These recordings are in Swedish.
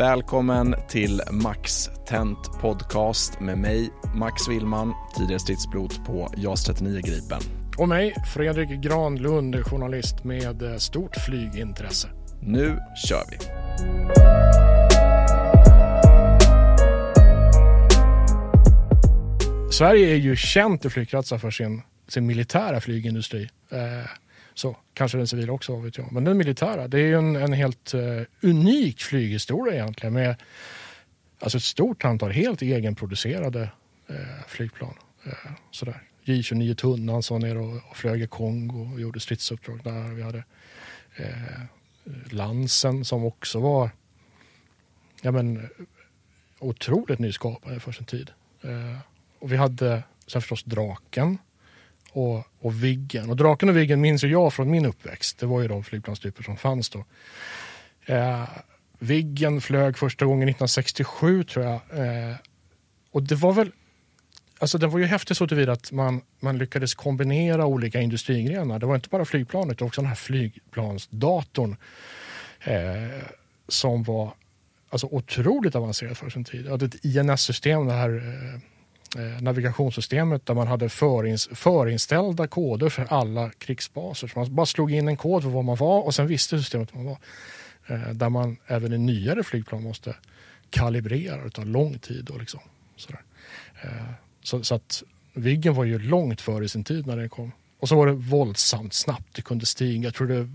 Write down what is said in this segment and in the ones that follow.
Välkommen till Max Tent Podcast med mig, Max Willman, tidigare stridspilot på JAS 39 Gripen. Och mig, Fredrik Granlund, journalist med eh, stort flygintresse. Nu kör vi! Sverige är ju känt i flygkretsar för sin, sin militära flygindustri. Eh, så kanske den civila också, vet jag. Men den militära, det är ju en, en helt uh, unik flyghistoria egentligen med alltså ett stort antal helt egenproducerade uh, flygplan. Uh, sådär. J29 Tunnan som var nere och, och flög i Kongo och gjorde stridsuppdrag där. Vi hade Lansen som också var ja, men, otroligt nyskapande för sin tid. och vi hade sen förstås Draken och, och Viggen. Och Draken och Viggen minns ju jag från min uppväxt. Det var ju de flygplanstyper som fanns då. Eh, Viggen flög första gången 1967 tror jag. Eh, och det var väl Alltså den var ju häftig så tillvida att man, man lyckades kombinera olika industrigrenar. Det var inte bara flygplanet, utan också den här flygplansdatorn eh, som var alltså, otroligt avancerad för sin tid. Det ett INS-system, det här Eh, Eh, navigationssystemet där man hade förins förinställda koder för alla krigsbaser. Så man bara slog in en kod för var man var och sen visste systemet var man var. Eh, där man även i nyare flygplan måste kalibrera. och ta lång tid. Och liksom, sådär. Eh, så, så att Viggen var ju långt före sin tid när den kom. Och så var det våldsamt snabbt. Det kunde stiga, jag tror det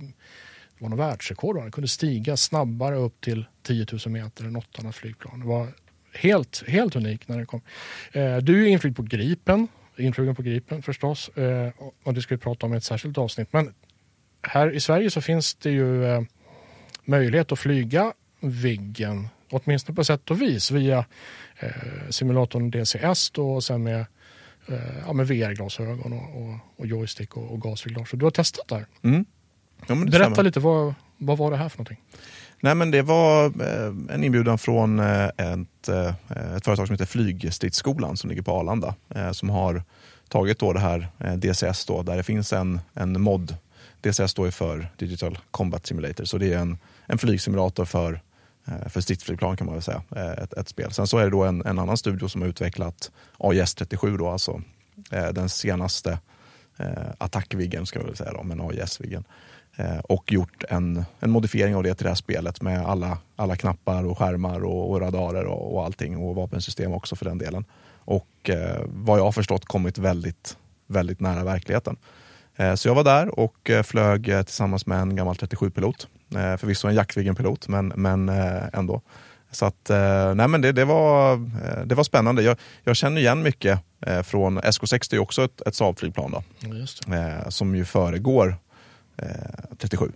var något världsrekord. Det kunde stiga snabbare upp till 10 000 meter än något annat flygplan. Det var helt, helt unik när den kom. Eh, du är inflygd på Gripen, influgen på Gripen förstås. Eh, och det ska vi prata om i ett särskilt avsnitt. Men här i Sverige så finns det ju eh, möjlighet att flyga Viggen, åtminstone på sätt och vis, via eh, simulatorn DCS då, och sen med, eh, ja, med VR-glasögon och, och, och, joystick och, och gasreglage. Du har testat där. Mm. Ja, Berätta lite, vad, vad var det här för någonting? Nej, men det var eh, en inbjudan från eh, ett, eh, ett företag som heter Flygstridsskolan som ligger på Arlanda. Som har tagit då det här DCS då, där det finns en, en mod. DCS står för Digital Combat Simulator, så det är en, en flygsimulator för, för stridsflygplan kan man väl säga. Ett, ett spel. Sen så är det då en, en annan studio som har utvecklat AIS 37, då, alltså den senaste attackviggen, ska man väl säga då, men AIS-viggen. Eh, och gjort en, en modifiering av det till det här spelet med alla, alla knappar och skärmar och, och radarer och, och allting och vapensystem också för den delen. Och eh, vad jag har förstått kommit väldigt, väldigt nära verkligheten. Eh, så jag var där och eh, flög eh, tillsammans med en gammal 37-pilot. Eh, förvisso en Jaktviggen-pilot, men, men ändå. Så att, nej men det, det, var, det var spännande. Jag, jag känner igen mycket från SK60, är också ett, ett Saab-flygplan då, som ju föregår Eh, 37.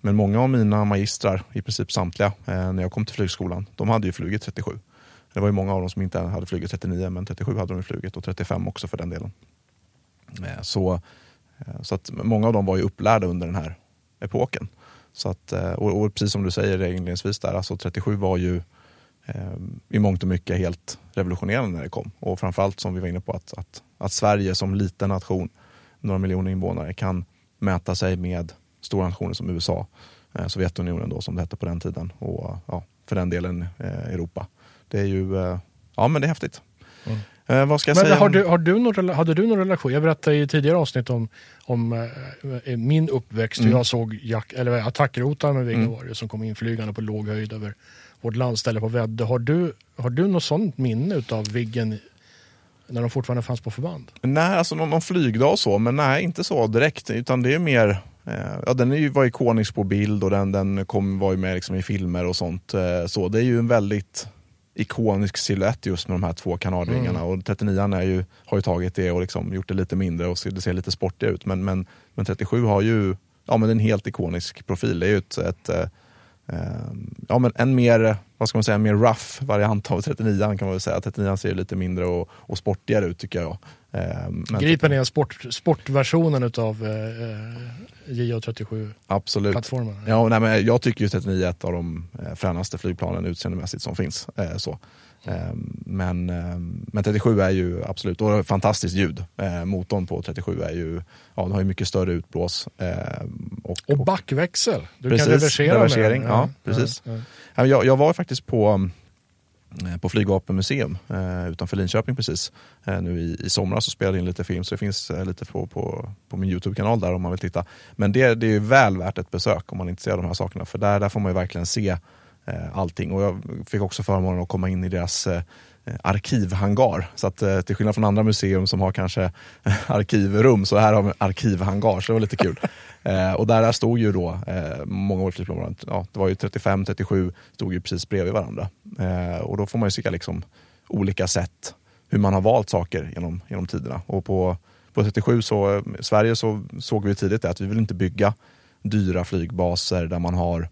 Men många av mina magistrar, i princip samtliga, eh, när jag kom till flygskolan, de hade ju flugit 37. Det var ju många av dem som inte hade flugit 39, men 37 hade de ju flugit och 35 också för den delen. Eh, så, eh, så att många av dem var ju upplärda under den här epoken. Så att, eh, och, och precis som du säger inledningsvis där, alltså 37 var ju eh, i mångt och mycket helt revolutionerande när det kom. Och framförallt som vi var inne på att, att, att Sverige som liten nation, några miljoner invånare, kan mäta sig med stora nationer som USA, eh, Sovjetunionen då som det hette på den tiden och ja, för den delen eh, Europa. Det är ju, eh, ja men det är häftigt. Eh, vad ska jag Men säga? har om- du, har du någon, hade du någon relation? Jag berättade i tidigare avsnitt om, om eh, min uppväxt. Mm. hur Jag såg jack, eller attackrotar med Vigge var det, som kom inflygande på låg höjd över vårt landställe på Väddö. Har du, har du något sånt minne av Viggen när de fortfarande fanns på förband? Nej, alltså någon, någon flygdag och så, men nej, inte så direkt. Utan det är mer, eh, ja den är ju, var ikonisk på bild och den, den kom, var ju med liksom i filmer och sånt. Eh, så det är ju en väldigt ikonisk silhuett just med de här två kanadvingarna. Och 39 är ju, har ju tagit det och liksom gjort det lite mindre och det ser lite sportigare ut. Men, men, men 37 har ju ja, men en helt ikonisk profil. Det är ju ett, ett eh, ja, men en mer, vad ska man säga, en mer rough variant av 39 kan man väl säga. 39 ser lite mindre och, och sportigare ut tycker jag. Eh, men- Gripen är sport, sportversionen av eh, JA37-plattformen. Absolut. Ja, nej, men jag tycker ju 39 är ett av de eh, fränaste flygplanen utseendemässigt som finns. Eh, så. Eh, men, eh, men 37 är ju absolut, och fantastiskt ljud. Eh, motorn på 37 är ju, ja den har ju mycket större utblås. Och, Och backväxel. Du Precis, kan reversera reversering, med den. ja, precis. Ja, ja. Ja, Jag, jag var faktiskt på, eh, på Flygvapenmuseum eh, utanför Linköping precis. Eh, nu i, i somras och spelade in lite film så det finns eh, lite på, på, på min Youtube-kanal där om man vill titta. Men det, det är väl värt ett besök om man är intresserad av de här sakerna för där, där får man ju verkligen se allting. Och jag fick också förmånen att komma in i deras eh, arkivhangar. Så att eh, till skillnad från andra museum som har kanske eh, arkivrum så här har vi arkivhangar så det var lite kul. Eh, och där, där stod ju då eh, många olika flygplan, ja, det var ju 35, 37 stod ju precis bredvid varandra. Eh, och då får man ju se liksom olika sätt hur man har valt saker genom, genom tiderna. Och på, på 37 så, eh, Sverige så såg vi tidigt att vi vill inte bygga dyra flygbaser där man har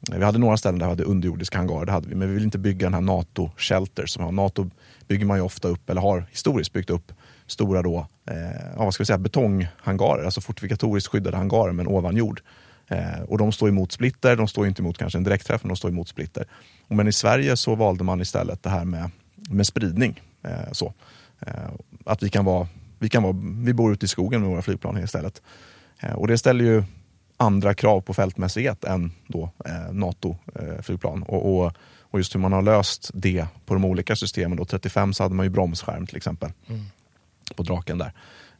vi hade några ställen där vi hade underjordiska hangarer, det hade vi, men vi vill inte bygga den här NATO-shelter som har. NATO bygger man ju ofta upp, eller har historiskt byggt upp, stora då, eh, vad ska vi säga, betonghangarer, alltså fortifikatoriskt skyddade hangarer men ovan jord. Eh, och de står emot splitter, de står inte emot kanske en direktträff, men de står emot splitter. Och Men i Sverige så valde man istället det här med, med spridning. Eh, så. Eh, att vi kan vara, vi kan vara, vi bor ute i skogen med våra flygplan istället. Eh, och det ställer ju andra krav på fältmässighet än då, eh, NATO-flygplan. och, och, och just hur man har löst det på de olika systemen. Då 35 så hade man ju bromsskärm till exempel på draken där.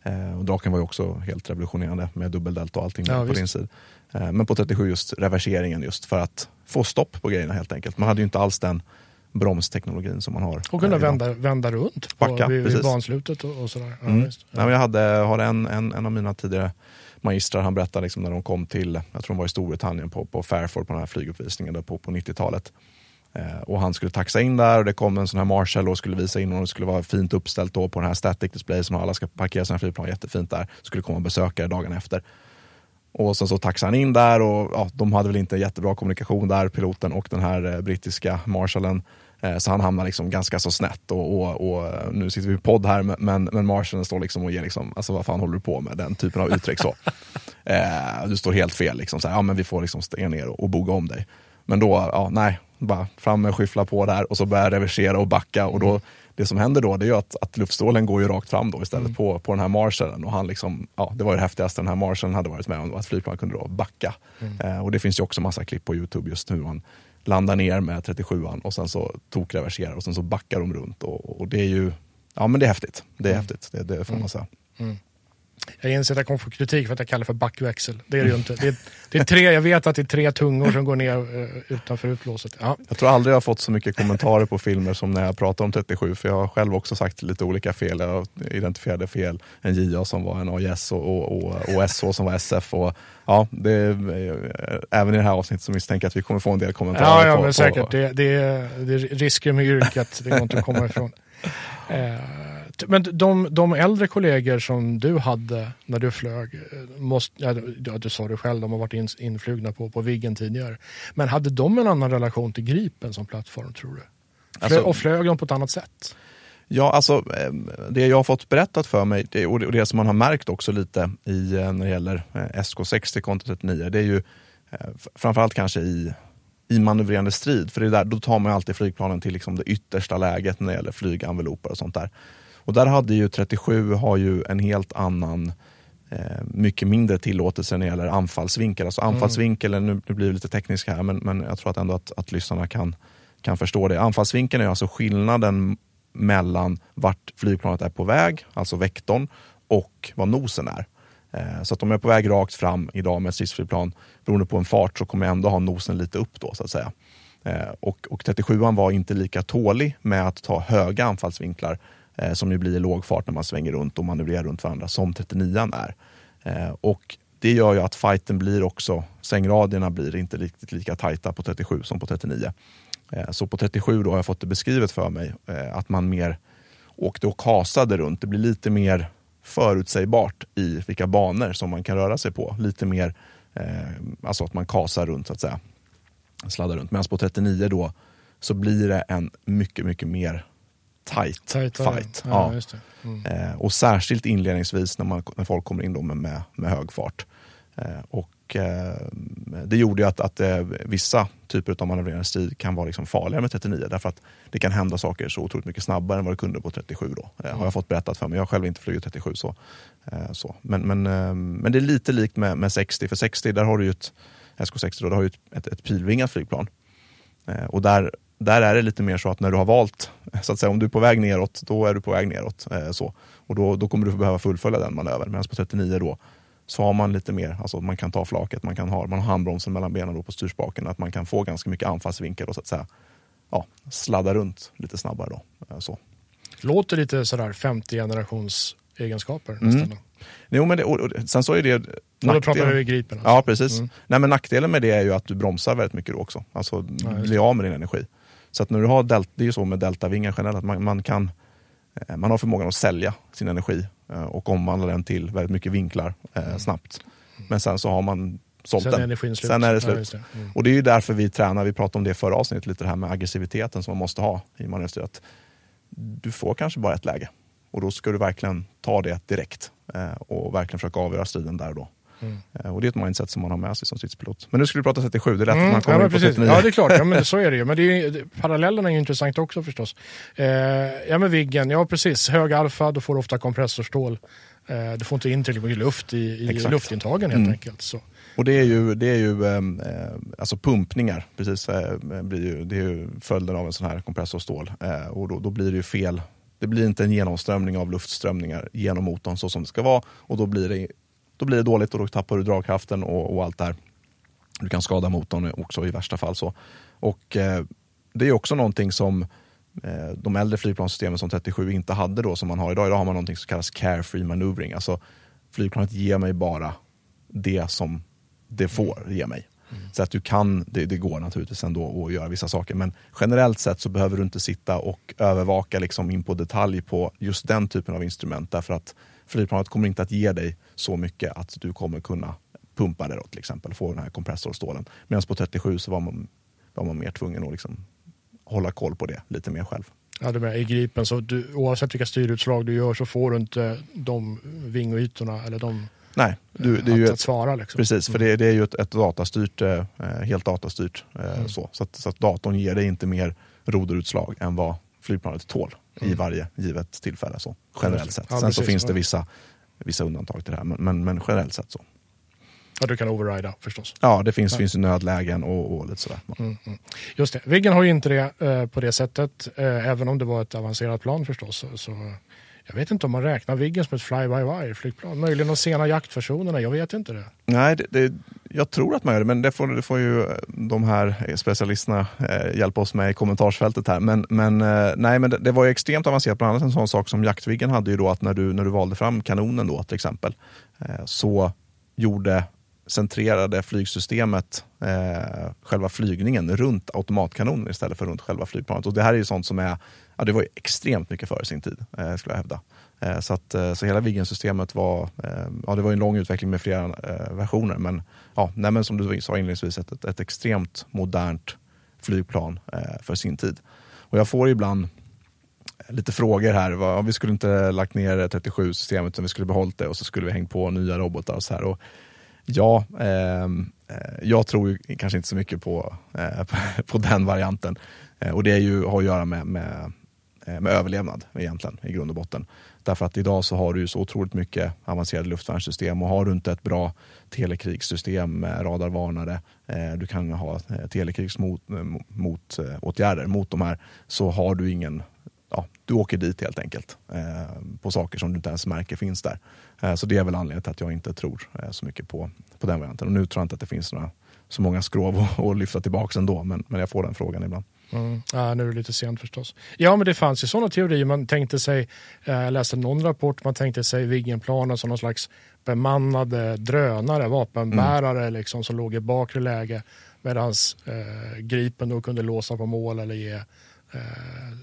Eh, och draken var ju också helt revolutionerande med dubbeldelta och allting Ja, på din sida. Eh, men på 37 just reverseringen just för att få stopp på grejerna helt enkelt. Man hade ju inte alls den bromsteknologin som man har. Och kunna eh, vända, vända runt på, Backa, vid, vid banslutet och, och sådär. Ja, Mm. men jag hade, har en, en, en av mina tidigare magistrar, han berättade liksom när de kom till, jag tror de var i Storbritannien på, på Fairford på den här flyguppvisningen där på, på 90-talet. Eh, och han skulle taxa in där och det kom en sån här Marshall och skulle visa in och det skulle vara fint uppställt då på den här static display som alla ska parkera sina flygplan jättefint där. Skulle komma besökare dagen efter. Och sen så taxade han in där och ja, de hade väl inte jättebra kommunikation där, piloten och den här eh, brittiska marshallen. Eh, så han hamnade liksom ganska så snett och, och, och nu sitter vi i podd här men, men marshallen står liksom och ger liksom, alltså vad fan håller du på med? Den typen av uttryck så. Eh, du står helt fel liksom, så här, ja men vi får liksom stänga ner och, och boga om dig. Men då, ja nej, bara fram med skyffla på där och så börjar reversera och backa och då det som händer då det är ju att, att luftstrålen går ju rakt fram då istället på, på den här marshallen och han liksom, ja det var ju det häftigaste den här marshallen hade varit med om, att flygplanet kunde då backa. Eh, och det finns ju också massa klipp på Youtube just hur man landar ner med 37an och sen så tokreverserar och sen så backar de runt och, och det är ju, ja men det är häftigt. Det är häftigt, det, det får man säga. Jag inser att jag kommer få kritik för att jag kallar för backväxel. Det är det ju inte. Det är, det är tre, jag vet att det är tre tungor som går ner uh, utanför utlåset. Ja. Jag tror aldrig jag har fått så mycket kommentarer på filmer som när jag pratar om 37, för jag har själv också sagt lite olika fel. Jag identifierade fel. En JA som var en AIS och, och, och, och SH som var SF. Och, ja, det, även i det här avsnittet så misstänker jag att vi kommer få en del kommentarer. Ja, ja på, men på, säkert. Det, det, det är risker med yrket, det går inte att komma ifrån. Eh, men de, de äldre kollegor som du hade när du flög, eh, måste, ja, du, du sa det själv, de har varit in, influgna på, på Viggen tidigare. Men hade de en annan relation till Gripen som plattform tror du? Alltså- och flög de på ett annat sätt? Ja, alltså eh, det jag har fått berättat för mig det, och det, som man har märkt också lite i, eh, när det gäller eh, SK60 kontra 39, det är ju eh, framförallt kanske i, i manövrerande strid. För det är där, då tar man alltid flygplanen till liksom det yttersta läget när det gäller flygenveloper och sånt där. Och där hade ju 37 har ju en helt annan eh, mycket mindre tillåtelse när det gäller anfallsvinkel. Alltså anfallsvinkeln, nu, nu blir det lite teknisk här, men, men jag tror att ändå att, att lyssnarna kan, kan förstå det. Anfallsvinkeln är alltså skillnaden mellan vart flygplanet är på väg, alltså vektorn, och vad nosen är. Eh, Så att om jag är på väg rakt fram idag med ett stridsflygplan, beroende på en fart, så kommer jag ändå ha nosen lite upp då så att säga. Eh, Och, och 37an var inte lika tålig med att ta höga anfallsvinklar, eh, som ju blir i låg fart när man svänger runt och manövrerar runt varandra, som 39an är. Eh, Och det gör ju att fighten blir också, svängradierna blir inte riktigt lika tajta på 37 som på 39. Eh, Så på 37 då har jag fått det beskrivet för mig eh, att man mer åkte och kasade runt. Det blir lite mer förutsägbart i vilka banor som man kan röra sig på. Lite mer, eh, alltså att man kasar runt så att säga. Sladdar runt. Medan på 39 då så blir det en mycket, mycket mer tight Tajtare. fight. Ja, Ja. Mm. Eh, och särskilt inledningsvis när, man, när folk kommer in då med, med, med hög fart. Eh, och eh, det gjorde ju att, att eh, vissa typer av manövrerande strid kan vara liksom farligare med 39 därför att det kan hända saker så otroligt mycket snabbare än vad det kunde på 37 då. Eh, Har jag fått berättat för mig. Jag har själv inte flugit 37 så. Eh, så. Men, men, men det är lite likt med, med 60, för 60 där har du ju ett SK60 då, där har du ett, ett, ett pilvingat flygplan. Och där, där är det lite mer så att när du har valt, så att säga, om du är på väg neråt, då är du på väg neråt. Eh, så. Och då, då kommer du behöva fullfölja den manövern. Medan på 39 då, så har man lite mer, alltså man kan ta flaket, man, kan ha, man har handbromsen mellan benen då på styrspaken, att man kan få ganska mycket anfallsvinkel och så att säga ja, sladda runt lite snabbare. Då. Eh, Så. Låter lite sådär 50 generations egenskaper nästan. Då. Jo, men det, och, och, sen så är det Och då pratar vi Gripen. Alltså. Ja, precis. Nej, men nackdelen med det är ju att du bromsar väldigt mycket då också. Alltså Ja, blir av med din energi. Så att när du har delta, det är ju så med deltavingar generellt, att man, man, kan, eh, man har förmågan att sälja sin energi eh, och omvandla den till väldigt mycket vinklar eh, snabbt. Men sen så har man sålt Sen är den. slut. Sen är det Ja, slut. just det. Mm. Och det är ju därför vi tränar, vi pratade om det i förra avsnittet, lite det här med aggressiviteten som man måste ha i manöverstyr. Att Du får kanske bara ett läge och då ska du verkligen ta det direkt eh, och verkligen försöka avgöra striden där och då. Mm. Eh, Och det är ett mindset som man har med sig som stridspilot. Men nu skulle du prata 37, det är lätt att Mm, man ja, kommer men in på precis. 39. ja, det är klart. Ja, men så är det ju. Men det är ju, parallellen är ju intressant också förstås. Eh, ja, men Viggen, ja precis. Hög alfa, då får du ofta kompressorstål. Eh, du får inte in tillräckligt mycket luft i, i luftintagen helt Mm. enkelt. Så. Och det är ju, det är ju ehm, eh, alltså pumpningar, precis, eh, blir ju, det är ju följden av en sån här kompressorstål. Eh, och då, då blir det ju fel. Det blir inte en genomströmning av luftströmningar genom motorn så som det ska vara. Och då blir det, då blir det dåligt och då tappar du dragkraften och, och allt där. Du kan skada motorn också i värsta fall. så. Och eh, det är också någonting som eh, de äldre flygplanssystemen som 37 inte hade då som man har idag. Idag har man någonting som kallas carefree maneuvering. Alltså flygplanet ger mig bara det som det får ge mig. Så att du kan, det, det går naturligtvis ändå att göra vissa saker men generellt sett så behöver du inte sitta och övervaka liksom in på detalj på just den typen av instrument därför att flygplanet kommer inte att ge dig så mycket att du kommer kunna pumpa det då, till exempel, få den här kompressorstålen. Medan på 37 så var man, var man mer tvungen att liksom hålla koll på det lite mer själv. Ja, det med, I Gripen, så du, oavsett vilka styrutslag du gör så får du inte de vingytorna eller de Nej, du, det är ju att, ett, svara. Liksom. Precis, för det, det är ju ett, ett datastyrt, eh, helt datastyrt. Eh, så. Så, att, så att datorn ger dig inte mer roderutslag än vad flygplanet tål i varje givet tillfälle. Så, generellt sett. Ja, Sen så precis. finns det Ja. vissa, vissa undantag till det här, men, men, men generellt sett så. Ja, du kan overrida förstås. Ja, det finns, finns ju nödlägen och, och lite sådär. Mm, mm. Just det, Viggen har ju inte det eh, på det sättet. Eh, även om det var ett avancerat plan förstås så, så jag vet inte om man räknar Viggen som ett fly-by-wire-flygplan. Möjligen de sena jaktversionerna, jag vet inte det. Nej, det, det, jag tror att man gör det, men det får, det får ju eh, de här eh, specialisterna eh, hjälpa oss med i kommentarsfältet här. Men, men, eh, nej, men det, det, var ju extremt avancerat, bland annat en sån sak som Jaktviggen hade ju då att när du, när du valde fram kanonen då till exempel, eh, så gjorde centrerade flygsystemet eh, själva flygningen runt automatkanonen istället för runt själva flygplanet. Och det här är ju sånt som är, ja, det var ju extremt mycket före sin tid, eh, skulle jag hävda. Eh, så, att, eh, så hela Viggen-systemet var, eh, ja det var en lång utveckling med flera eh, versioner, men, ja, nej, men som du sa inledningsvis, ett, ett, ett extremt modernt flygplan eh, för sin tid. Och jag får ibland eh, lite frågor här. Va? Vi skulle inte lagt ner 37-systemet utan vi skulle behållit det och så skulle vi hängt på nya robotar och så här. Och Ja, ehm, eh, jag tror ju kanske inte så mycket på, eh, på den varianten. Eh, och det är ju, har att göra med, med, Eh, med överlevnad egentligen i grund och botten. Därför att idag så har du så otroligt mycket avancerade luftvärnssystem och har du inte ett bra telekrigssystem med radarvarnare, eh, du kan ha eh, telekrigsåtgärder mot, mot, mot de här, så har du ingen ja, du åker dit helt enkelt på saker som du inte ens märker finns där. Så det är väl anledningen till att jag inte tror så mycket på, på den varianten. Och nu tror jag inte att det finns några, så många skrov att lyfta tillbaka ändå, men, men jag får den frågan ibland. Mm. Ja, nu är det lite sent förstås. Ja, men det fanns ju sådana teorier. Man tänkte sig, eh, jag läste någon rapport, man tänkte sig Viggenplanen som någon slags bemannade drönare, vapenbärare mm. liksom, som låg i bakre läge medan eh, Gripen då kunde låsa på mål eller ge eh,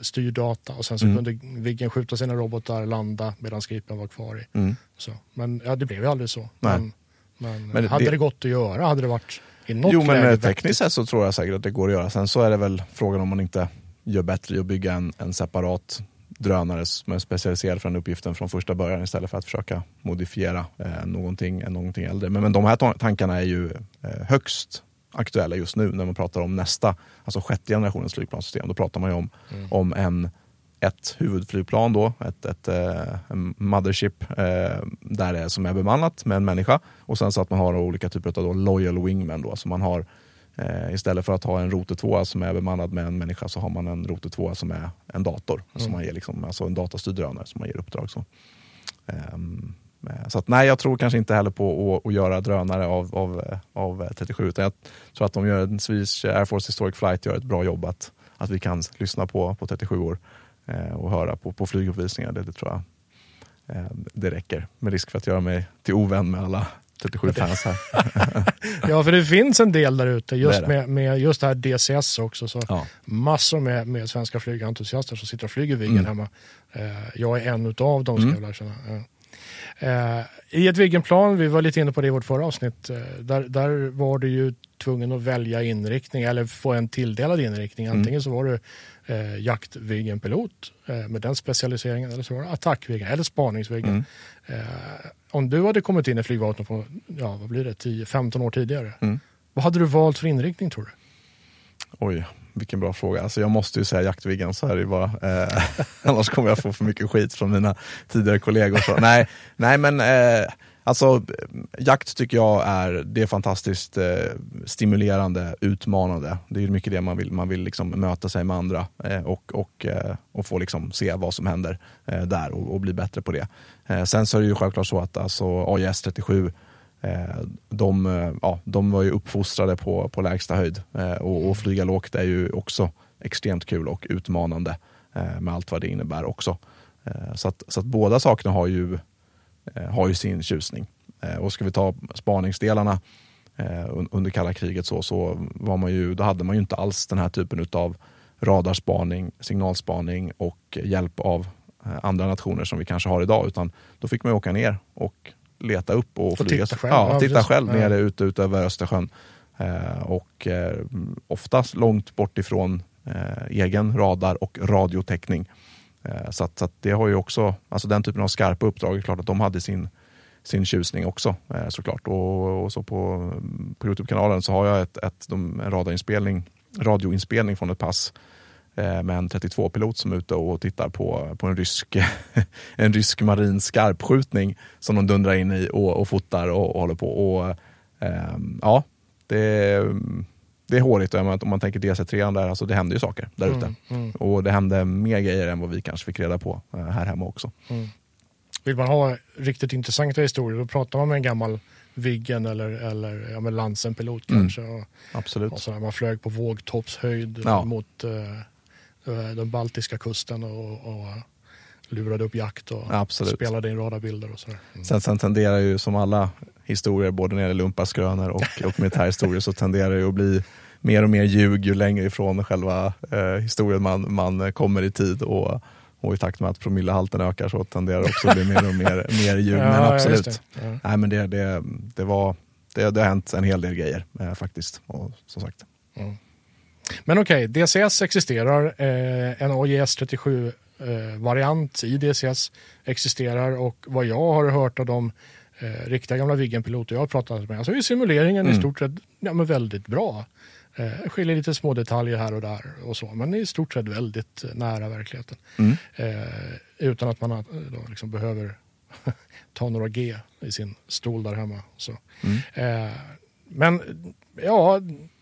styrdata och sen så mm. kunde Viggen skjuta sina robotar, landa medan Gripen var kvar i. Mm. Så, men ja, det blev ju aldrig så. Men, men, men, hade det... det gått att göra? Hade det varit Jo, men tekniskt sett så tror jag säkert att det går att göra. Sen så är det väl frågan om man inte gör bättre i att bygga en, en separat drönare som är specialiserad för den uppgiften från första början istället för att försöka modifiera eh, någonting, någonting äldre. Men, men de här tankarna är ju eh, högst aktuella just nu när man pratar om nästa, alltså sjätte generationens flygplanssystem. Då pratar man ju om, mm. om en, ett huvudflygplan då, ett, ett eh, mothership eh, där är, som är bemannat med en människa och sen så att man har olika typer av då loyal wingmen då, så man har eh, istället för att ha en rote 2 som är bemannad med en människa så har man en rote 2 som är en dator, mm. som man ger liksom, alltså en datastyrd drönare som man ger uppdrag. Så. Um, Eh, så att, nej, jag tror kanske inte heller på att, att göra drönare av, av, av 37 utan jag tror att de gör, Swedish Air Force Historic Flight gör ett bra jobb att, att vi kan lyssna på, på 37 år eh, och höra på, på flyguppvisningar. Det, det tror jag eh, det räcker med risk för att göra mig till ovän med alla 37-fans här. ja, för det finns en del där ute just det det. Med, med just det här DCS också. Så ja. Massor med, med svenska flygentusiaster som sitter och flyger Viggen mm. hemma. jag är en utav dem, ska mm. jag lära känna. Eh, I ett Viggenplan, vi var lite inne på det i vårt förra avsnitt, eh, där, där var du ju tvungen att välja inriktning eller få en tilldelad inriktning. Mm. Antingen så var du eh, jakt-Viggen-pilot eh, med den specialiseringen eller så var det attack-Viggen eller spaningsviggen. Mm. Eh, om du hade kommit in i flygvapnet på ja, vad blir det, 10-15 år tidigare, mm. vad hade du valt för inriktning tror du? Oj, vilken bra fråga. Alltså jag måste ju säga jaktviggen, så är det bara. Eh, annars kommer jag få för mycket skit från mina tidigare kollegor. Så, nej, nej, men eh, alltså jakt tycker jag är, det är fantastiskt eh, stimulerande, utmanande. Det är mycket det man vill, man vill liksom möta sig med andra eh, och, och, eh, och få liksom se vad som händer eh, där och, och, bli bättre på det. Eh, sen så är det ju självklart så att alltså, AJS 37 Eh, de, eh, ja, de var ju uppfostrade på, på lägsta höjd eh, och, och flyga lågt är ju också extremt kul och utmanande eh, med allt vad det innebär också. Så att, så att båda sakerna har ju, har ju sin tjusning. Och ska vi ta spaningsdelarna under kalla kriget så, så var man ju, då hade man ju inte alls den här typen av radarspaning, signalspaning och hjälp av andra nationer som vi kanske har idag. Utan då fick man åka ner och leta upp och, och flyga. Titta själv, ja, titta själv ja. nere ute, ute över Östersjön. Eh, och eh, oftast långt bort ifrån eh, egen radar och radiotäckning. Eh, så, att, så att det har ju också, alltså den typen av skarpa uppdrag, är klart att de hade sin, sin tjusning också eh, såklart. Och, och så på, på Youtube-kanalen så har jag ett, ett, en radioinspelning, radioinspelning från ett pass eh, med en 32-pilot som är ute och tittar på, på en, rysk, en rysk marin skarpskjutning som de dundrar in i och, och fotar och, och håller på. Och, eh, ja, det, det är hårigt. Om man, om man tänker DC3 där, alltså det hände ju saker där ute. Mm, mm. Och det hände mer grejer än vad vi kanske fick reda på eh, här hemma också. Vill man ha riktigt intressanta historier då pratar man med en gammal Viggen eller, eller ja, med Lansen-pilot Mm. kanske. Och, Absolut. och sådär. Man flög på vågtoppshöjd Ja. mot eh, eh, den baltiska kusten och, och lurade upp jakt och Absolut. spelade in radarbilder och sådär. Mm. Sen, sen tenderar ju som alla historier, både när det gäller lumpaskrönor och, och militärhistorier, så tenderar det ju att bli mer och mer ljug ju längre ifrån själva eh, historien man, man kommer i tid. Och, och i takt med att promillehalten ökar så tenderar det också att bli mer och mer, mer ljug. Ja, men absolut. det. Ja. Nej, men det, det, det, var, det, det har hänt en hel del grejer eh, faktiskt. Och, som sagt. Men okej, DCS existerar. Eh, en AJS 37-variant i DCS existerar och vad jag har hört av de eh, riktiga gamla Viggen-piloter jag har pratat med så är ju simuleringen i stort sett ja, men väldigt bra. Eh, skiljer lite små detaljer här och där och så, men i stort sett väldigt eh, nära verkligheten. Eh, utan att man har- då liksom behöver ta några G i sin stol där hemma. Så. Eh, men ja,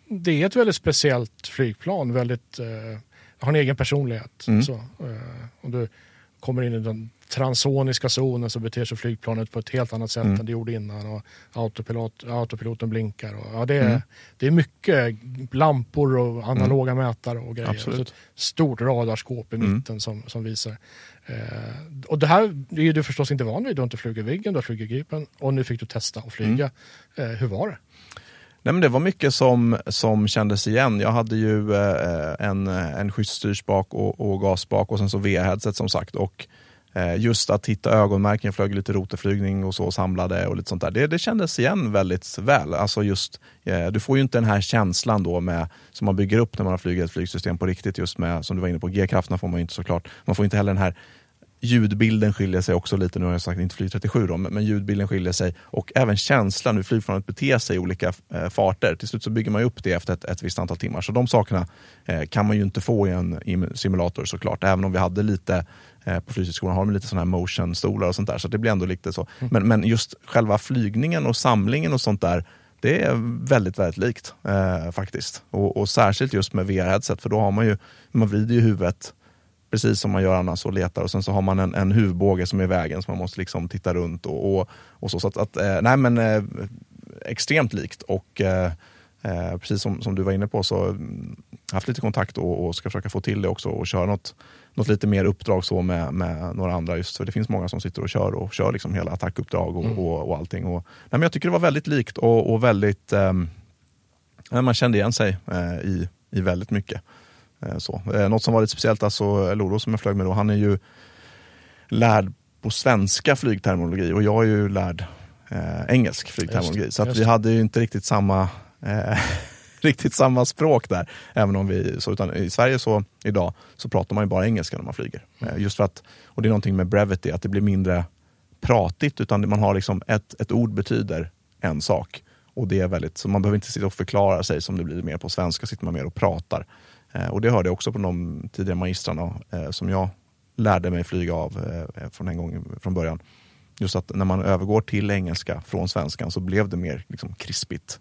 det är ett väldigt speciellt flygplan. Väldigt, eh, har en egen personlighet. Så, eh, om du kommer in i den transoniska zonen så beter sig flygplanet på ett helt annat sätt än det gjorde innan. Och autopilot, autopiloten blinkar. Och, ja, det, är, det är mycket lampor och analoga mätare och grejer. Absolut. Så ett stort radarskåp i mitten som, som visar. Eh, och det här är ju du förstås inte van vid. Du har inte flugit Viggen, du har flugit Gripen och nu fick du testa att flyga. Eh, hur var det? Nej, men det var mycket som, som kändes igen. Jag hade ju eh, en, en schysst styrspak och, och gasspak och sen så VR-headset som sagt. Och Eh, just att hitta ögonmärken, jag flög lite roterflygning och så samlade och lite sånt där. Det, det kändes igen väldigt väl. Alltså just, eh, du får ju inte den här känslan då med, som man bygger upp när man har flugit ett flygsystem på riktigt. Just med, som du var inne på, G-krafterna får man ju inte såklart. Man får inte heller den här Ljudbilden skiljer sig också lite, nu har jag sagt inte flyg 37 då, men ljudbilden skiljer sig och även känslan hur flygplanet beter sig i olika eh, farter. Till slut så bygger man upp det efter ett, ett visst antal timmar. Så de sakerna eh, kan man ju inte få i en, i en simulator såklart. Även om vi hade lite Eh, på flygskolan har de lite sådana här motionstolar och sånt där. Så det blir ändå lite så. Men, men just själva flygningen och samlingen och sånt där det är väldigt, väldigt likt eh, faktiskt. Och, och särskilt just med VR-headset för då har man ju, man vrider ju huvudet precis som man gör annars och letar och sen så har man en, en huvudbåge som är i vägen så man måste liksom titta runt och, och, och så. så att, att, eh, nej men eh, extremt likt och eh, eh, eh, precis som, som du var inne på så mm, haft lite kontakt och, och ska försöka få till det också och köra något, något lite mer uppdrag så med, med några andra just för det finns många som sitter och kör och kör liksom hela attackuppdrag och, och, och allting. Och, nej, men jag tycker det var väldigt likt och, och väldigt Ja, man kände igen sig eh, i, i väldigt mycket. Eh, så. Eh, något som var lite speciellt, alltså Lolo som jag flög med då, han är ju lärd på svenska flygterminologi och jag är ju lärd eh, engelsk flygterminologi. Så att vi hade ju inte riktigt samma eh, riktigt samma språk där. Även om vi, så, utan I Sverige så idag så pratar man ju bara engelska när man flyger. Eh, just för att, och det är någonting med brevity, att det blir mindre pratigt utan man har liksom ett, ett ord betyder en sak. Och det är väldigt, så man behöver inte sitta och förklara sig som det blir mer på svenska, sitter man mer och pratar. Eh, och det hörde jag också på de tidigare magistrarna eh, som jag lärde mig flyga av eh, från en gång från början. Just att när man övergår till engelska från svenskan så blev det mer liksom, krispigt,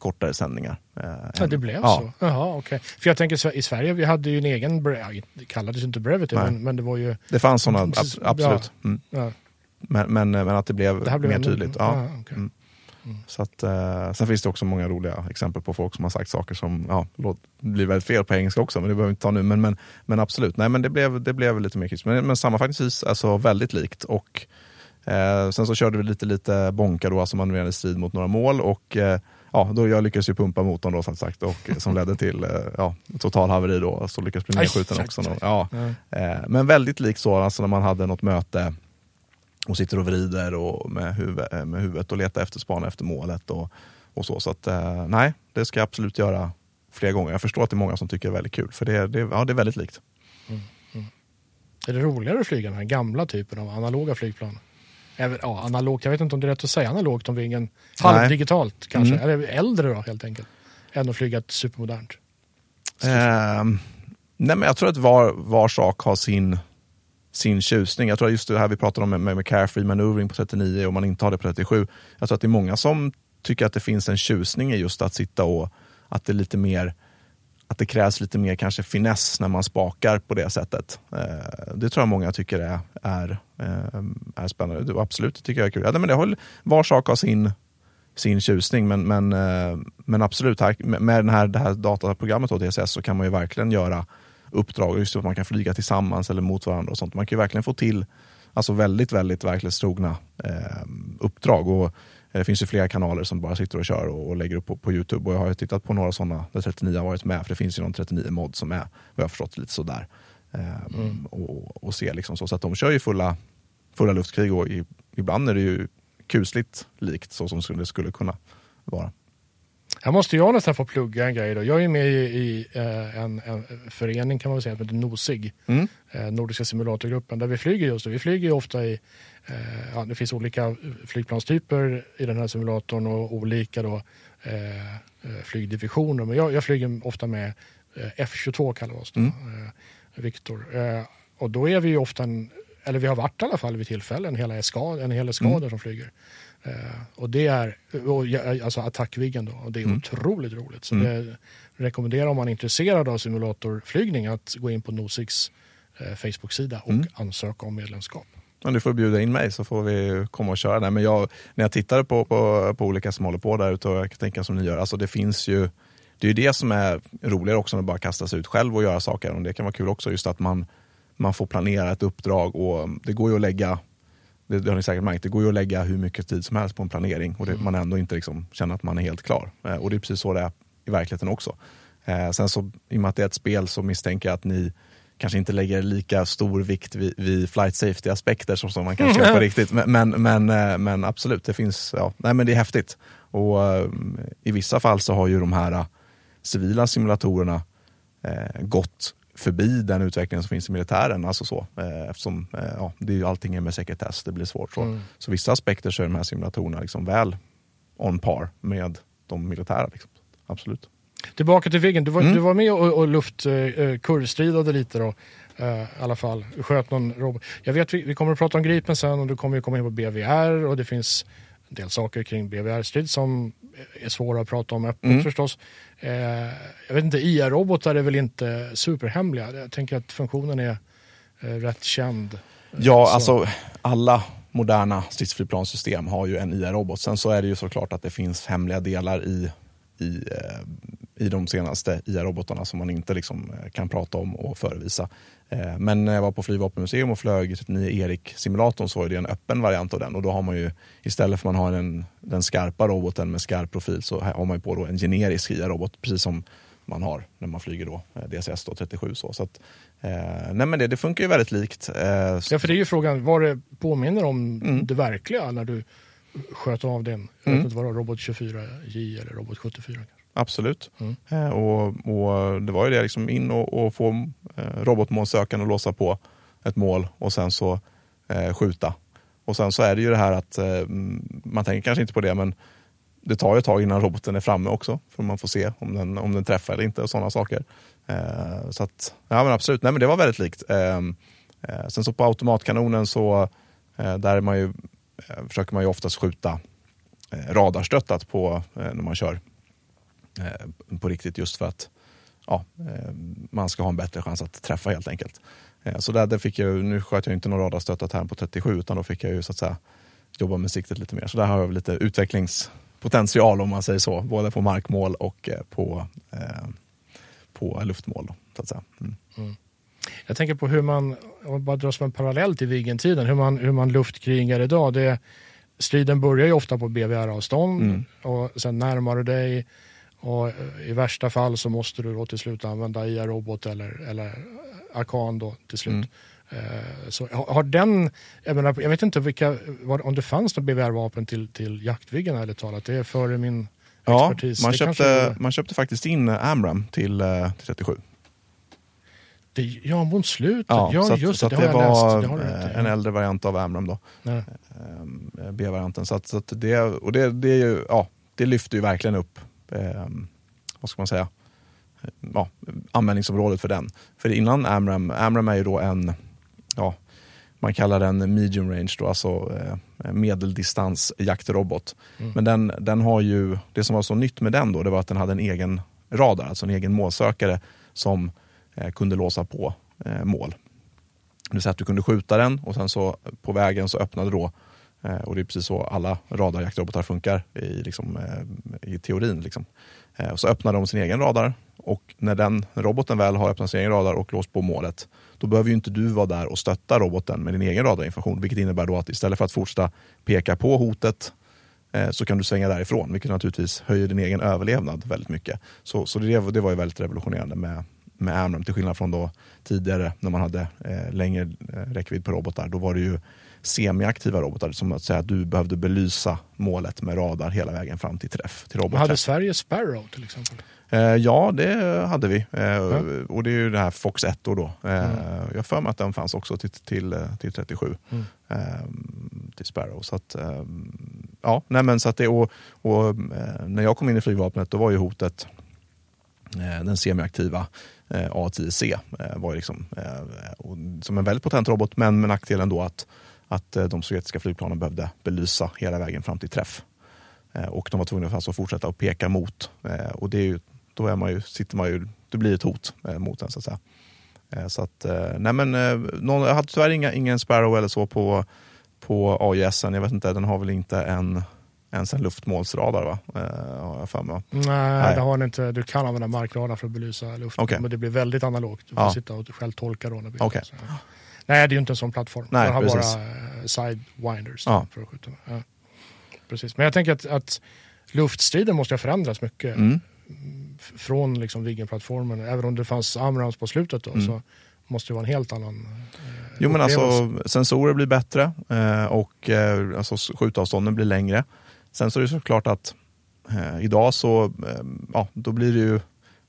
kortare sändningar. eh, Ja, det blev ja, så? Jaha, okej. För jag tänker i Sverige, vi hade ju en egen, ja, det kallades ju inte brevity, men, men det var ju... Det fanns sådana, ab- absolut. Mm. Ja, Men, men, men att det blev, det blev mer tydligt. Ja. Ja, okej. Mm. Så att, eh, sen finns det också många roliga exempel på folk som har sagt saker som ja, låt, blir väldigt fel på engelska också, men det behöver vi inte ta nu. Men, men, men absolut, nej, men det, blev, det blev lite mer kritiskt. Men, men sammanfattningsvis alltså, väldigt likt. Och, eh, sen så körde vi lite, lite bonka då, alltså manövrerande strid mot några mål. Och, eh, ja, då jag lyckades ju pumpa motorn då, som sagt, och, som ledde till eh, ja, total haveri då, så lyckades bli nedskjuten också. Då. Ja. Eh, men väldigt likt så, alltså när man hade något möte och sitter och vrider och med, huvud, eh, med huvudet och letar efter spana efter målet. Och, och så. så att, nej, det ska jag absolut göra fler gånger. Jag förstår att det är många som tycker det är väldigt kul, för det, det, ja, det är väldigt likt. Är det roligare att flyga den här gamla typen av analoga flygplan? Även, ja, analogt, jag vet inte om det är rätt att säga analogt om Viggen. Halvdigitalt kanske, Mm. eller äldre då helt enkelt. Än att flyga ett supermodernt. Ehm, nej, men jag tror att var, var sak har sin, sin tjusning. Jag tror att just det här vi pratade om med, med, med carefree maneuvering på 39 och man inte har det på 37. Jag tror att det är många som tycker att det finns en tjusning i just att sitta och att det är lite mer att det krävs lite mer kanske finess när man spakar på det sättet. Eh, det tror jag många tycker är, är, eh, är spännande. Absolut, det tycker jag är kul. Ja, men det har, var sak har sin, sin tjusning, men, men, eh, men absolut, här, med den här, det här dataprogrammet DSS så kan man ju verkligen göra uppdrag, just att man kan flyga tillsammans eller mot varandra och sånt. Man kan ju verkligen få till alltså väldigt, väldigt verklighetstrogna eh, uppdrag. Och det finns ju flera kanaler som bara sitter och kör och, och lägger upp på, på Youtube. Och jag har tittat på några sådana där 39 har varit med, för det finns ju någon 39-mod som är, vad jag har förstått, lite sådär. Eh, mm. och, och se liksom så. Så att de kör ju fulla, fulla luftkrig och i, ibland är det ju kusligt likt så som det skulle kunna vara. Här måste jag nästan få plugga en grej. Då. Jag är med i, i eh, en, en, förening kan man säga, som heter NOSIG, mm. eh, Nordiska simulatorgruppen, där vi flyger just det. Vi flyger ofta i, eh, ja, det finns olika flygplanstyper i den här simulatorn och olika då, eh, flygdivisioner. Men jag, jag, flyger ofta med eh, F22 kallar vi oss då, mm. Viktor. och då är vi ju ofta, en, eller vi har varit i alla fall vid tillfällen, hela eskad, en hel eskader mm. som flyger. Uh, och det är och, alltså attackviggen då, och det är mm. otroligt roligt. Så mm. det rekommenderar om man är intresserad av simulatorflygning att gå in på Nosiks uh, Facebook-sida och mm. ansöka om medlemskap. Men du får bjuda in mig så får vi komma och köra där. Men jag, när jag tittade på, på, på olika som håller på där ute och jag kan tänka som ni gör, alltså det finns ju det är ju det som är roligare också än att bara kasta sig ut själv och göra saker. Och det kan vara kul också just att man, man får planera ett uppdrag och det går ju att lägga det, det har ni säkert märkt, det går ju att lägga hur mycket tid som helst på en planering och det, mm. man ändå inte liksom känner att man är helt klar. Eh, och det är precis så det är i verkligheten också. Eh, sen så, i och med att det är ett spel så misstänker jag att ni kanske inte lägger lika stor vikt vid, vid flight safety-aspekter som, som man kanske gör på riktigt. Men, men, men, eh, men, absolut, det finns, ja, nej, men det är häftigt. Och um, i vissa fall så har ju de här uh, civila simulatorerna uh, gått förbi den utvecklingen som finns i militären. Alltså så, eh, eftersom eh, ja, det är ju allting är med sekretess, det blir svårt. Så, mm. så vissa aspekter så är de här simulatorerna liksom väl on par med de militära. Liksom. Absolut. Tillbaka till Viggen, du var, mm. du var med och, och luftkurvstridade eh, lite då. I alla fall, sköt någon robot. Jag vet vi, vi kommer att prata om Gripen sen och du kommer att komma in på BVR och det finns en del saker kring BVR-strid som är svåra att prata om öppet mm. förstås. Eh, jag vet inte, IR-robotar är väl inte superhemliga. Jag tänker att funktionen är eh, rätt känd. Ja, så. alltså alla moderna stridsflygplanssystem har ju en IR-robot. Sen så är det ju såklart att det finns hemliga delar i, i, eh, i de senaste IR-robotarna som man inte liksom eh, kan prata om och förevisa. Eh, men när jag var på Flygvapenmuseum och flög 39 Erik-simulatorn så var det en öppen variant av den och då har man ju istället för att man har den, den skarpa roboten med skarp profil så har man ju på en generisk IA-robot precis som man har när man flyger då eh, DCS då, 37. Så, så att, eh, nej men det, det funkar ju väldigt likt. Eh, ja, för det är ju frågan vad det påminner om mm. det verkliga när du sköt av den. Jag vet mm. inte vad det var, Robot 24J eller Robot 74. Absolut. Mm. Eh, och, och, Det var ju det, liksom in och, och få eh, robotmålsökaren att låsa på ett mål och sen så eh, skjuta. Och sen så är det ju det här att eh, man tänker kanske inte på det men det tar ju ett tag innan roboten är framme också för man får se om den, om den träffar eller inte och sådana saker. Eh, så att, ja men absolut, nej men det var väldigt likt. Ehm, eh, sen så på automatkanonen så där är man ju, försöker man ju oftast skjuta radarstöttat på när man kör på riktigt just för att ja, eh, man ska ha en bättre chans att träffa helt enkelt. Eh, så där, där fick jag, nu sköt jag inte någon radarstöttat här på 37 utan då fick jag ju så att säga jobba med siktet lite mer. Så där har jag lite utvecklingspotential om man säger så, både på markmål och på, eh, på luftmål. Då, så att säga. Mm. Mm. Jag tänker på hur man, om man bara drar som en parallell till Viggen-tiden, hur man, hur man luftkrigar idag. Det, striden börjar ju ofta på BVR-avstånd mm. och sen närmar du dig och eh, I värsta fall så måste du då till slut använda IA-robot eller, eller Arkan då till slut. Mm. Eh, så har den, jag, menar, jag vet inte vilka, om det fanns några BVR-vapen till, till Jaktviggen ärligt talat. Det är före min ja, expertis. Man köpte, man köpte faktiskt in Amram till, eh, till 37. Det, ja, mot slutet. Ja, ja så just det. Så det, det var det en äldre variant av Amram då. B-varianten. Så att, så att det, och det, det, är ju, ja, det lyfter ju verkligen upp eh, vad ska man säga, ja, användningsområdet för den. För innan Amram, Amram är ju då en, ja, man kallar den medium range, då, alltså eh, medeldistans jaktrobot. Mm. Men den, den har ju, det som var så nytt med den då, det var att den hade en egen radar, alltså en egen målsökare som eh, kunde låsa på eh, mål. Det vill säga att du kunde skjuta den och sen så på vägen så öppnade då Eh, och det är precis så alla radarjaktrobotar funkar i, liksom, eh, i teorin. Liksom. Eh, och så öppnar de sin egen radar och när den roboten väl har öppnat sin egen radar och låst på målet, då behöver ju inte du vara där och stötta roboten med din egen radarinformation. Vilket innebär då att istället för att fortsätta peka på hotet så kan du svänga därifrån, vilket naturligtvis höjer din egen överlevnad väldigt mycket. Så, så det, det var ju väldigt revolutionerande med, med Amram, till skillnad från då tidigare när man hade eh, längre räckvidd på robotar. Då var det ju semiaktiva robotar, som att säga att du behövde belysa målet med radar hela vägen fram till träff. Till robotträff. Hade Sverige Sparrow till exempel? Eh, ja, det hade vi. Eh, ja. Och det är ju det här Fox 1 då. Eh, mm. Jag för mig att den fanns också till, till, till 37. Mm. Ehm, till Sparrow. Så att, ehm, ja, nej men så att det, och, och, eh, när jag kom in i flygvapnet då var ju hotet eh, den semiaktiva eh, A10C. var liksom, som en väldigt potent robot, men med nackdelen då att, att de sovjetiska flygplanen behövde belysa hela vägen fram till träff. Och de var tvungna att alltså fortsätta att peka mot. Och det är ju då är man ju, sitter man ju, det blir ett hot eh, mot den så att säga. Eh, så att, eh, nej men, någon, jag hade tyvärr inga, ingen Sparrow eller så på, på AIS. Jag vet inte, den har väl inte en ens en luftmålsradar va? har jag för mig. Nej, Nej, det har den inte. Du kan använda markradar för att belysa luften, okay. men det blir väldigt analogt. Du får ja. sitta och själv tolka då. När okay. Nej, det är ju inte en sån plattform. Nej, den har precis. bara sidewinders ja. för att skjuta. Ja. Precis. Men jag tänker att, att luftstriden måste ha förändrats mycket. Mm från liksom Viggen-plattformen, även om det fanns Amrams på slutet då, mm. så måste det vara en helt annan eh, Jo men alltså sensorer blir bättre eh, och eh, alltså, skjutavstånden blir längre. Sen så är det såklart att eh, idag så eh, ja, då blir det ju,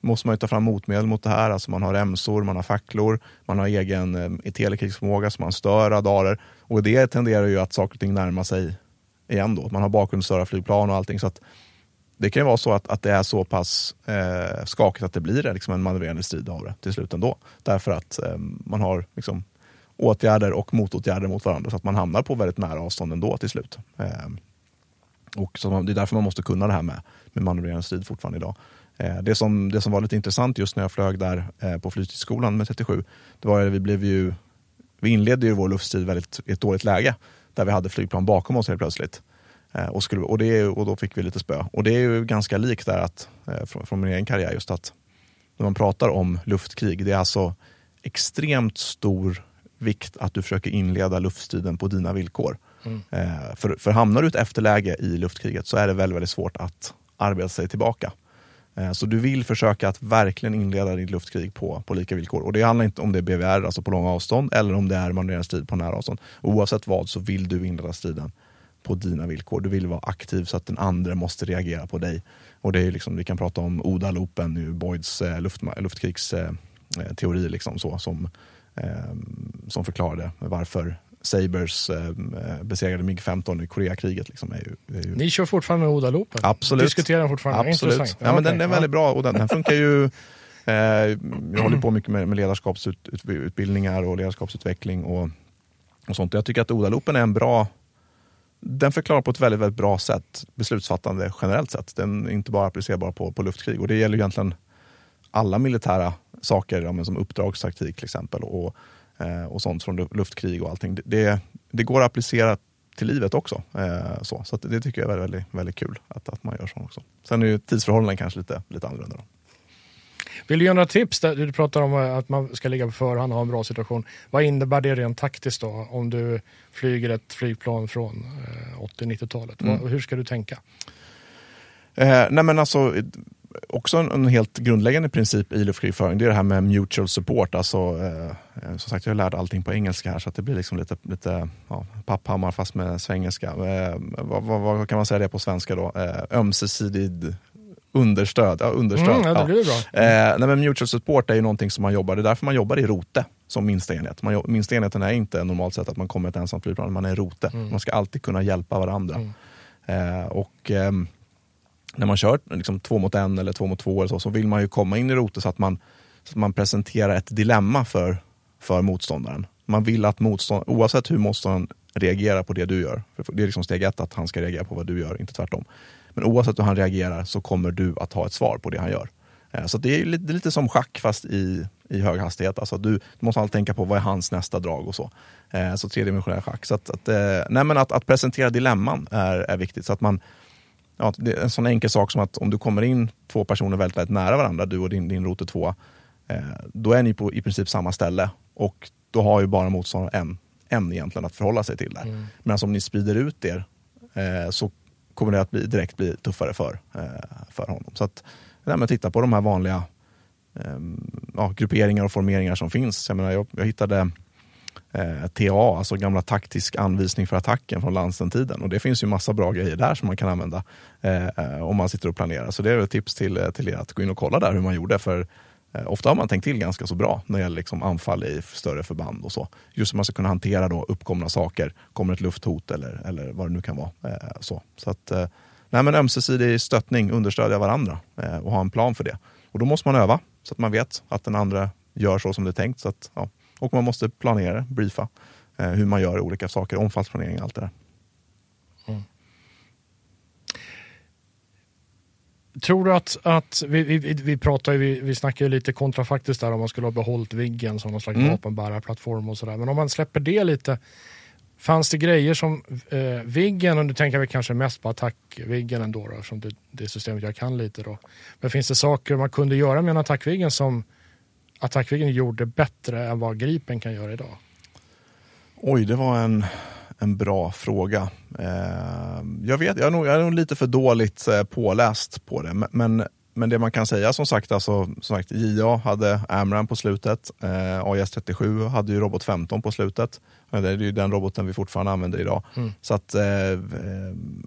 måste man ju ta fram motmedel mot det här. Alltså man har remsor, man har facklor, man har egen eh, telekrigsförmåga så man stör radarer. Och det tenderar ju att saker och ting närmar sig igen då. Man har bakgrundsstörda flygplan och allting. Så att det kan ju vara så att, att det är så pass eh, skakigt att det blir liksom en manövrerande strid av det till slut ändå. Därför att eh, man har liksom, åtgärder och motåtgärder mot varandra så att man hamnar på väldigt nära avstånd ändå till slut. Eh, och så det är därför man måste kunna det här med, med manövrerande strid fortfarande idag. Eh, det, som, det som var lite intressant just när jag flög där eh, på flygstridsskolan med 37, det var att vi blev ju vi inledde ju vår luftstrid väldigt, i ett dåligt läge där vi hade flygplan bakom oss helt plötsligt. Eh, och, skulle, och, det, och då fick vi lite spö. Och det är ju ganska likt där att, från, från min egen karriär, just att när man pratar om luftkrig, det är alltså extremt stor vikt att du försöker inleda luftstriden på dina villkor. Mm. För, för hamnar du i ett efterläge i luftkriget så är det väldigt, väldigt svårt att arbeta sig tillbaka. Eh, så du vill försöka att verkligen inleda ditt luftkrig på, på lika villkor. Och det handlar inte om det är BVR, alltså på långa avstånd, eller om det är manövrerad strid på nära avstånd. Oavsett vad så vill du inleda striden på dina villkor. Du vill vara aktiv så att den andra måste reagera på dig. Och det är liksom, vi kan prata om ODA-loopen, Boyds eh, luft, luftkrigsteori, eh, eh liksom så, som, eh, som förklarade varför Sabers eh, besegrade MiG-15 i Koreakriget. Liksom, är ju, är ju... Ni kör fortfarande med ODA-loopen? Absolut. Diskuterar den fortfarande? Absolut. Ja, ja, men den, den är väldigt bra och den, den funkar ju eh, jag håller på mycket med, med ledarskapsutbildningar och ledarskapsutveckling och, och sånt. Jag tycker att ODA-loopen är en bra den förklarar på ett väldigt, väldigt bra sätt beslutsfattande generellt sett. Den är inte bara applicerbar på, på luftkrig och det gäller egentligen alla militära saker, som uppdragstaktik till exempel och, och sånt från luftkrig och allting. Det, det går att applicera till livet också. Eh, så så det tycker jag är väldigt, väldigt kul att, att man gör så också. Sen är ju tidsförhållandena kanske lite, lite annorlunda. Då. Vill du ge några tips? Du pratar om att man ska ligga på förhand och ha en bra situation. Vad innebär det rent taktiskt då? Om du flyger ett flygplan från 80-90-talet. Mm. Hur ska du tänka? Eh, nej men alltså, också en, en, helt grundläggande princip i luftkrigföring, det är det här med mutual support. Alltså, eh, som sagt, jag har lärt allting på engelska här så att det blir liksom lite, lite ja, papphammar fast med svengelska. Eh, vad, vad, vad, kan man säga det på svenska då? Eh, ömsesidig understöd. Ja, understöd. Mm, ja, det blir bra. Eh, nej, men mutual support är ju någonting som man jobbar, det är därför man jobbar i rote som minsta enhet. Man, minsta enheten är inte normalt sett att man kommer ett ensamt flygplan, man är rote. Mm. Man ska alltid kunna hjälpa varandra. Mm. Eh, och eh, när man kör liksom, två mot en eller två mot två eller så, så vill man ju komma in i roten så att man, så att man presenterar ett dilemma för, för motståndaren. Man vill att motståndaren, oavsett hur motståndaren reagerar på det du gör, för det är liksom steg ett att han ska reagera på vad du gör, inte tvärtom. Men oavsett hur han reagerar så kommer du att ha ett svar på det han gör. Eh, så det är lite, det är lite som schack fast i, i hög hastighet. Alltså du, du måste alltid tänka på vad är hans nästa drag och så. Eh, så tredimensionell schack. Så att, att, eh, nej men att, att presentera dilemman är, är viktigt. Så att man, ja, det är en sån enkel sak som att om du kommer in två personer väldigt, väldigt nära varandra, du och din, din rote 2, eh, då är ni på i princip samma ställe och då har ju bara motståndaren en, en egentligen att förhålla sig till där. Mm. Men alltså om ni sprider ut er eh, så kommer det att bli, direkt bli tuffare för, eh, för honom. Så att nej, men titta på de här vanliga ehm, ja, grupperingar och formeringar som finns. Jag, menar, jag, jag hittade eh, TA, alltså gamla taktisk anvisning för attacken från Lansen-tiden. Och det finns ju massa bra grejer där som man kan använda eh, om man sitter och planerar. Så det är ett tips till, eh, till er att gå in och kolla där hur man gjorde. För eh, ofta har man tänkt till ganska så bra när det gäller liksom anfall i större förband och så. Just så man ska kunna hantera då uppkomna saker. Kommer ett lufthot eller, eller vad det nu kan vara. Eh, så. så att, eh, nej, men ömsesidig stöttning, understödja varandra eh, och ha en plan för det. Och då måste man öva så att man vet att den andra gör så som det är tänkt. Så att, ja, och man måste planera, briefa eh, hur man gör olika saker, omfallsplanering och allt det där. Mm. Tror du att, att vi, vi, vi pratar vi, vi snackar ju lite kontrafaktiskt där om man skulle ha behållit Viggen som någon slags mm. vapenbärarplattform och sådär. Men om man släpper det lite, fanns det grejer som eh, Viggen, och nu tänker vi kanske mest på attack-Viggen ändå då, eftersom det, det systemet jag kan lite då. Men finns det saker man kunde göra med en attack-Viggen som Attackviggen gjorde bättre än vad Gripen kan göra idag? Oj, det var en, en bra fråga. Eh, jag, vet, jag, är nog, jag är nog lite för dåligt eh, påläst på det, men, men det man kan säga som sagt, alltså, som sagt JA hade Amram på slutet, eh, AIS 37 hade ju Robot 15 på slutet. Det är ju den roboten vi fortfarande använder idag. Mm. Så att, eh, eh,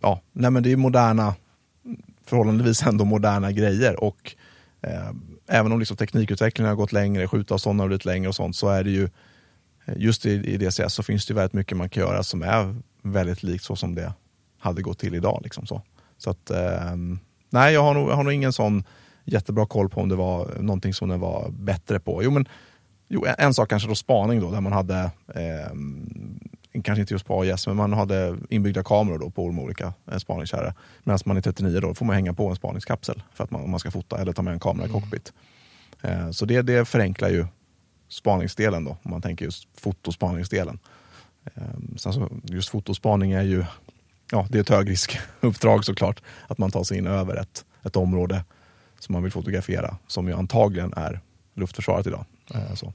ja, nej men det är moderna, förhållandevis ändå moderna grejer och eh, även om liksom teknikutvecklingen har gått längre, skjutavstånden har blivit längre och sånt, så är det ju eh, just i, i DCS så finns det väldigt mycket man kan göra som är väldigt likt så som det hade gått till idag. Liksom så. så att, eh, nej, jag har, nog, jag har nog ingen sån jättebra koll på om det var någonting som den var bättre på. Jo, men jo, en sak kanske då spaning då, där man hade eh, kanske inte just på AIS, men man hade inbyggda kameror då på olika eh, spaningskärror. Medan man i 39 då får man hänga på en spaningskapsel för att man, man ska fota eller ta med en kamera i mm. cockpit. Eh, så det, det förenklar ju spaningsdelen då, om man tänker just fotospaningsdelen. Eh, sen så, just fotospaning är ju ja, det är ett högriskuppdrag såklart. Att man tar sig in över ett, ett område som man vill fotografera, som ju antagligen är luftförsvaret idag. Mm. Så.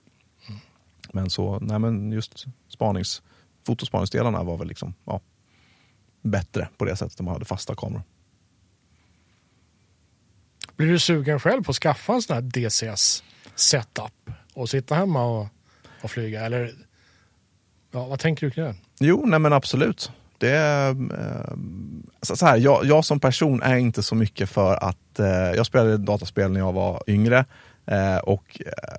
Men så, nej men just spanings fotospaningsdelarna var väl liksom, ja, bättre på det sättet. De hade fasta kameror. Blir du sugen själv på att skaffa en sån här DCS setup och sitta hemma och, och flyga? Eller ja, vad tänker du kring det? Jo, nej men absolut. Det är, eh, så här, jag, jag, som person är inte så mycket för att... Eh, jag spelade dataspel när jag var yngre eh, och eh,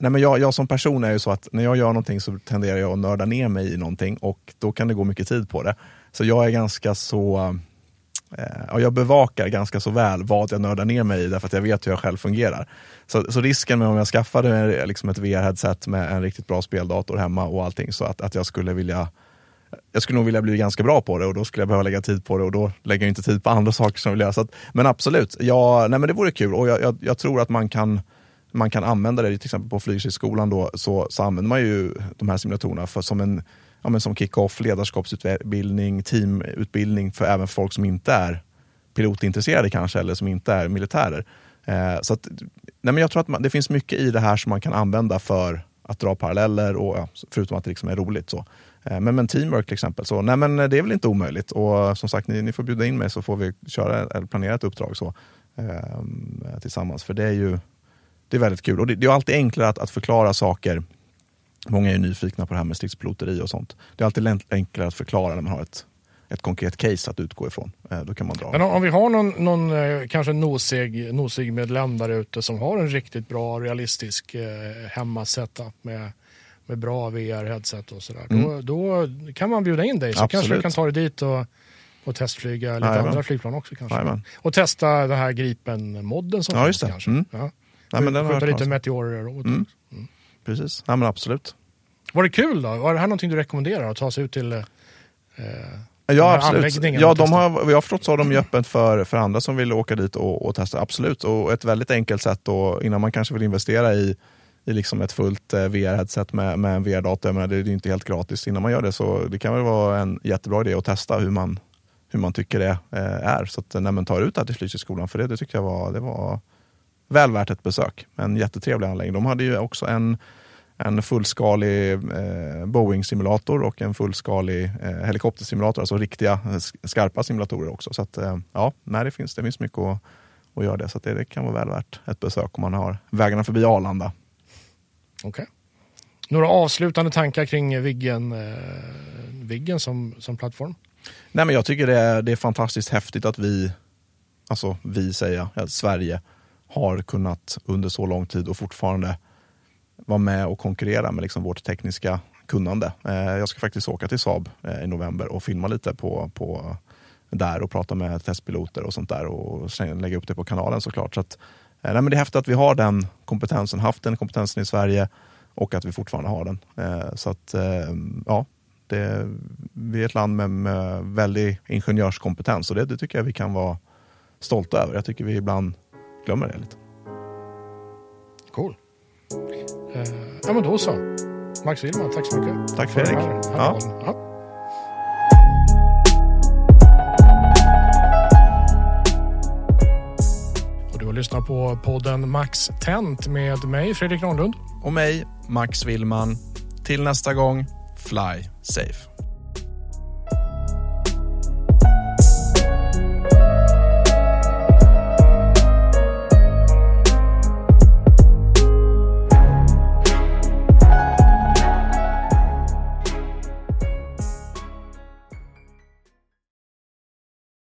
Nej, men jag, jag, som person är ju så att när jag gör någonting så tenderar jag att nörda ner mig i någonting och då kan det gå mycket tid på det. Så jag är ganska så eh, jag bevakar ganska så väl vad jag nördar ner mig i därför att jag vet hur jag själv fungerar. Så, så risken med om jag skaffade liksom ett VR-headset med en riktigt bra speldator hemma och allting så att, att jag skulle vilja jag skulle nog vilja bli ganska bra på det och då skulle jag behöva lägga tid på det och då lägger jag inte tid på andra saker som jag vill göra. Så att, men absolut, ja, nej, men det vore kul och jag, jag, jag tror att man kan man kan använda det, till exempel på flygstridsskolan då, så, så använder man ju de här simulatorerna för, som en ja, men som kick-off, ledarskapsutbildning, teamutbildning för även folk som inte är pilotintresserade kanske, eller som inte är militärer. Eh, så att, nej men jag tror att man, det finns mycket i det här som man kan använda för att dra paralleller, och, ja, förutom att det liksom är roligt. Så. Eh, men, men teamwork till exempel, så, nej men det är väl inte omöjligt. Och som sagt, ni, ni får bjuda in mig så får vi köra eller planera ett uppdrag så, eh, tillsammans. För det är ju det är väldigt kul. Och det, det är alltid enklare att, att förklara saker. Många är nyfikna på det här med stridspiloteri och sånt. Det är alltid enklare att förklara när man har ett, ett konkret case att utgå ifrån. Eh, då kan man dra. Men om, vi har någon, någon eh, kanske nosig, nosig medlem där ute som har en riktigt bra realistisk eh, hemmasetup med, med bra VR-headset och sådär. Mm. Då, då kan man bjuda in dig så Absolut. kanske du kan ta dig dit och och testflyga lite Jajamän. andra flygplan också kanske. Jajamän. Och testa den här Gripen-modden som ja, finns kanske. Mm. Ja. Nej, men den Skjuta lite Meteor-robotar. Mm. Mm. Precis, ja, men absolut. Var det kul då? Var det här någonting du rekommenderar? Att ta sig ut till... Eh, Ja, absolut. Ja, och de har, jag har förstått så har de ju öppet för, för andra som vill åka dit och, och testa. Absolut. Och ett väldigt enkelt sätt då, innan man kanske vill investera i, i liksom ett fullt eh, VR-headset med, med en VR-dator. Det är ju inte helt gratis innan man gör det. Så det kan väl vara en jättebra idé att testa hur man, hur man tycker det eh, är. Så att när man tar ut det här till Flygskolan, för det, det tycker jag var, det var väl värt ett besök. En jättetrevlig anläggning. De hade ju också en, en fullskalig eh, Boeing-simulator och en fullskalig eh, helikoptersimulator. Alltså riktiga eh, sk- skarpa simulatorer också. Så att, eh, ja, nej, det, finns, det finns mycket att, att göra det. Så det, det kan vara väl värt ett besök om man har vägarna förbi Arlanda. Okej. Några avslutande tankar kring Viggen, eh, Viggen som, som plattform? Nej, men jag tycker det är, det är fantastiskt häftigt att vi, alltså vi säger jag, Sverige har kunnat under så lång tid och fortfarande vara med och konkurrera med liksom vårt tekniska kunnande. Eh, jag ska faktiskt åka till Saab eh, i november och filma lite på, på där och prata med testpiloter och sånt där och lägga upp det på kanalen såklart. Så att, eh, nej, men det är häftigt att vi har den kompetensen, haft den kompetensen i Sverige och att vi fortfarande har den. Eh, så att eh, ja, det, vi är ett land med, med väldig ingenjörskompetens och det, det tycker jag vi kan vara stolta över. Jag tycker vi ibland glömmer det lite. Cool. Eh, ja, men då så. Max Willman, tack så mycket. Tack Fredrik. här- den här Ja. podden. Ja. Och Du har lyssnat på podden Max Tent med mig, Fredrik Granlund. Och mig, Max Willman. Till nästa gång, fly safe.